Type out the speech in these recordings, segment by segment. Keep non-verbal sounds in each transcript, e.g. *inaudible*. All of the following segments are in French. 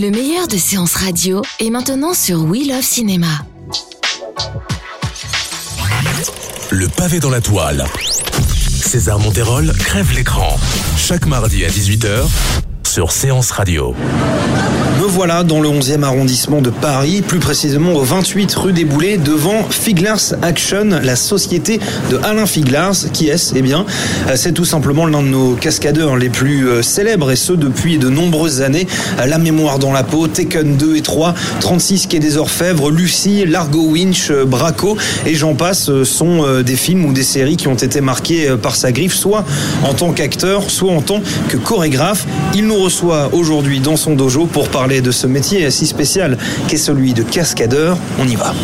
Le meilleur de séances radio est maintenant sur We Love Cinéma. Le pavé dans la toile. César Monterol crève l'écran. Chaque mardi à 18h sur Séance Radio. Voilà dans le 11e arrondissement de Paris, plus précisément au 28 rue des Boulets, devant Figlars Action, la société de Alain Figlars. Qui est-ce Eh bien, euh, c'est tout simplement l'un de nos cascadeurs les plus euh, célèbres, et ce depuis de nombreuses années. Euh, La mémoire dans la peau, Tekken 2 et 3, 36 Quai des Orfèvres, Lucie, Largo Winch, Braco, et j'en passe, sont des films ou des séries qui ont été marqués par sa griffe, soit en tant qu'acteur, soit en tant que chorégraphe. Il nous reçoit aujourd'hui dans son dojo pour parler de ce métier si spécial qu'est celui de cascadeur. On y va.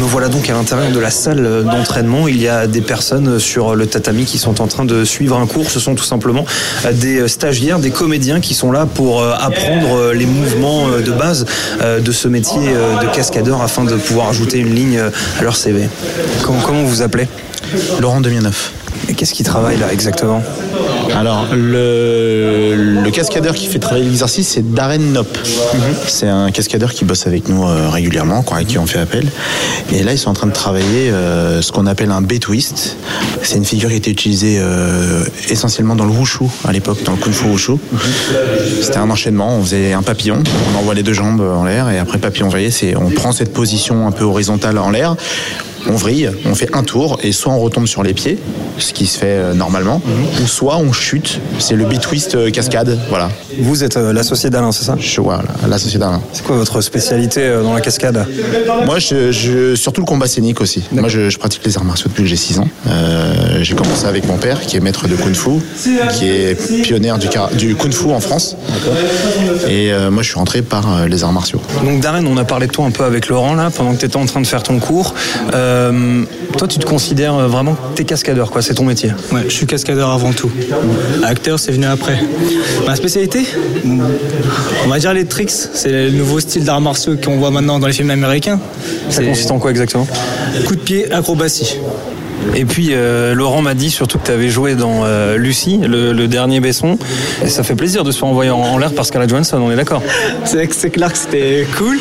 Me voilà donc à l'intérieur de la salle d'entraînement. Il y a des personnes sur le tatami qui sont en train de suivre un cours. Ce sont tout simplement des stagiaires, des comédiens qui sont là pour apprendre les mouvements de base de ce métier de cascadeur afin de pouvoir ajouter une ligne à leur CV. Comment, comment vous vous appelez? Laurent 2009. Et qu'est-ce qui travaille là exactement? Alors, le, le cascadeur qui fait travailler l'exercice, c'est Darren Nop. C'est un cascadeur qui bosse avec nous euh, régulièrement, quoi, à qui on fait appel. Et là, ils sont en train de travailler euh, ce qu'on appelle un B-twist. C'est une figure qui était utilisée euh, essentiellement dans le wushu à l'époque, dans le kung fu wushu. C'était un enchaînement, on faisait un papillon, on envoie les deux jambes en l'air, et après papillon vrillé, c'est on prend cette position un peu horizontale en l'air, on vrille, on fait un tour et soit on retombe sur les pieds, ce qui se fait euh, normalement, ou soit on chute. C'est le B-twist euh, cascade, voilà. Vous êtes euh, l'associé d'Alain, c'est ça? Je vois, l'associé d'Alain. C'est quoi votre spécialité dans la cascade? Moi, je, je- surtout le combat scénique aussi. Moi, je, je pratique les arts martiaux depuis que j'ai 6 ans. Euh, j'ai commencé avec mon père, qui est maître de kung fu, qui est pionnière du, kara- du kung fu en France. Et euh, moi, je suis rentré par les arts martiaux. Donc Darren, on a parlé de toi un peu avec Laurent là, pendant que tu étais en train de faire ton cours. Euh, toi, tu te considères euh, vraiment que t'es cascadeur, quoi, c'est ton métier. Ouais, je suis cascadeur avant tout. Acteur, c'est venu après. Ma spécialité On va dire les tricks. C'est le nouveau style d'arts martiaux qu'on voit maintenant dans les films américains. Ça consiste en quoi exactement? Coup de pied, acrobatie. Et puis euh, Laurent m'a dit surtout que tu avais joué dans euh, Lucie, le, le dernier Besson. Et ça fait plaisir de se faire envoyer en, en l'air par Scarlett Johansson, on est d'accord C'est c'est clair que c'était cool.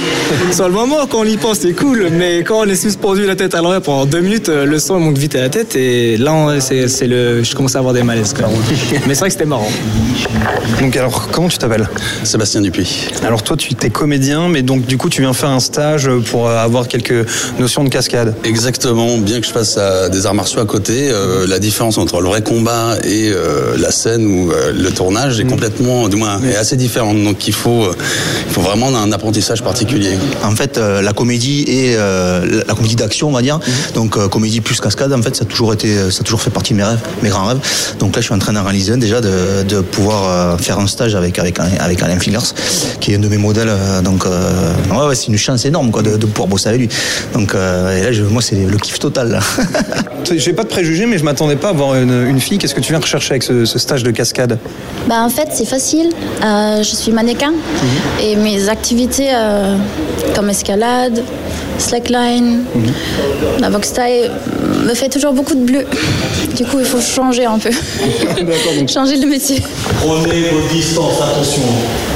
Sur le moment, quand on y pense, c'est cool. Mais quand on est suspendu la tête à l'envers pendant deux minutes, euh, le son monte vite à la tête. Et là, c'est le, je commence à avoir des malaises. Quoi. Mais c'est vrai que c'était marrant. Donc alors, comment tu t'appelles? Sébastien Dupuis. Alors toi, tu t'es comédien, mais donc du coup, tu viens faire un stage pour avoir quelques notions de cascade. Exactement, bien que je fasse à des arts martiaux à côté, euh, la différence entre le vrai combat et euh, la scène ou euh, le tournage Mm. est complètement, du moins, est assez différente. Donc il faut, il faut vraiment un apprentissage particulier. En fait, la comédie et la- comédie d'action, on va dire. Donc, euh, comédie plus cascade, en fait, ça a toujours été, ça a toujours fait partie de mes rêves, mes grands rêves. Donc là, je suis en train d'en réaliser un déjà, de, de pouvoir faire un stage avec avec Alain- avec Alain Figlars, qui est un de mes modèles. donc, ouais, ouais, c'est une chance énorme, quoi, de, de pouvoir bosser avec lui. Donc, et là, je, moi, c'est le kiff total. Là. *laughs* J'ai pas de préjugés, mais je m'attendais pas à voir une, une fille. Qu'est-ce que tu viens rechercher avec ce, ce stage de cascade? Bah, en fait, c'est facile. Euh, je suis mannequin et mes activités euh, comme escalade, slackline, la boxe taille me fait toujours beaucoup de bleu. Du coup, il faut changer un peu. *laughs* changer le métier. Prenez vos distances, attention.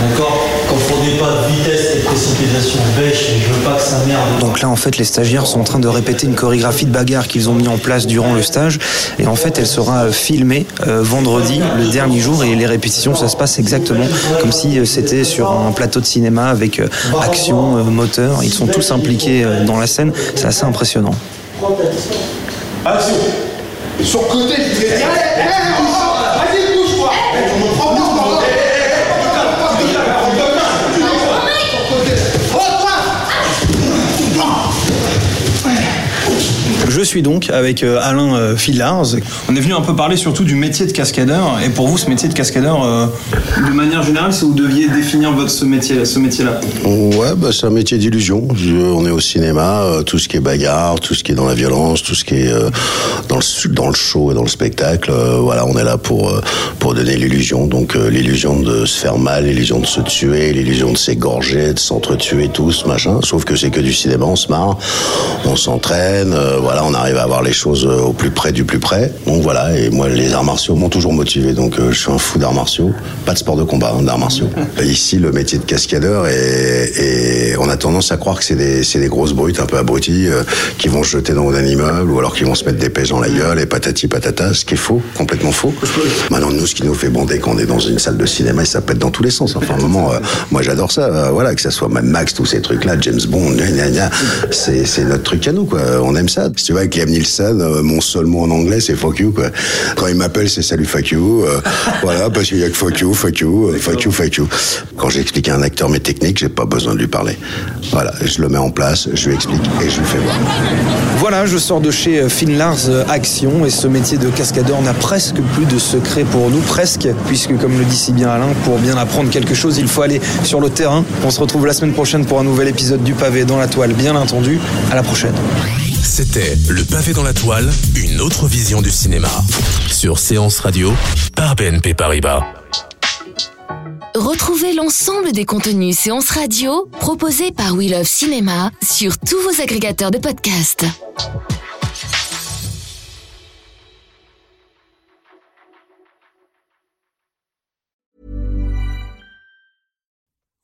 D'accord? Confondez pas de vitesse et de précipitation. Bêche, je veux pas que ça merde. Donc là, en fait, les stagiaires sont en train de répéter une chorégraphie de bagarre qu'ils ont mis en place durant le stage. Et en fait, elle sera euh, filmée euh, vendredi, le dernier jour. Et les répétitions, ça se passe exactement comme si euh, c'était sur un plateau de cinéma avec euh, action, euh, moteur. Ils sont tous impliqués euh, dans la scène. C'est assez impressionnant. Action le côté, vais dire Allez, allez, Je suis donc avec euh, Alain euh, Filars. On est venu un peu parler surtout du métier de cascadeur. Et pour vous, ce métier de cascadeur, euh, de manière générale, si vous deviez définir votre ce métier, ce métier-là. Ouais, bah, c'est un métier d'illusion. On est au cinéma, euh, tout ce qui est bagarre, tout ce qui est dans la violence, tout ce qui est euh, dans le dans le show et dans le spectacle. euh, voilà, on est là pour euh, pour donner l'illusion. Donc euh, l'illusion de se faire mal, l'illusion de se tuer, l'illusion de s'égorger, de s'entretuer tous, machin. Sauf que c'est que du cinéma, on se marre, on s'entraîne. euh, voilà, on arrive à avoir les choses euh, au plus près du plus près. Donc voilà. Et moi, les arts martiaux m'ont toujours motivé. Donc euh, je suis un fou d'arts martiaux. Pas de sport de combat, hein, d'arts martiaux. *laughs* Et ici, le métier de cascadeur est, et on a tendance à croire que c'est des, grosses brutes un peu abruties euh, qui vont se jeter dans un immeuble ou alors qui vont se mettre des pêches dans la gueule et patati patata, ce qui est faux, complètement faux. Maintenant, nous, ce qui nous fait bander quand on est dans une salle de cinéma, et ça pète dans tous les sens. Enfin, un moment, euh, moi, j'adore ça. euh, voilà, que ça soit Mad Max, tous ces trucs-là, James Bond, c'est, notre truc à nous, quoi. On aime ça. Si vois, avec Liam Nielsen, euh, mon seul mot en anglais, c'est fuck you, quoi. Quand il m'appelle, c'est salut fuck you. euh, *laughs* voilà, parce qu'il y a que fuck you, fuck you, euh, fuck you, fuck you. Quand j'explique à un acteur mes techniques, j'ai pas besoin de lui parler. Voilà, je le mets en place, je lui explique et je lui fais voir. Voilà, je sors de chez euh, Finlars euh, Action et ce métier de cascadeur n'a presque plus de secret pour nous, presque, puisque comme le dit si bien Alain, pour bien apprendre quelque chose, il faut aller sur le terrain. On se retrouve la semaine prochaine pour un nouvel épisode du pavé dans la toile, bien entendu. À la prochaine. C'était Le pavé dans la toile, une autre vision du cinéma. Sur Séance Radio, par BNP Paribas. Retrouvez l'ensemble des contenus séances radio proposés par We Love Cinéma sur tous vos agrégateurs de podcasts.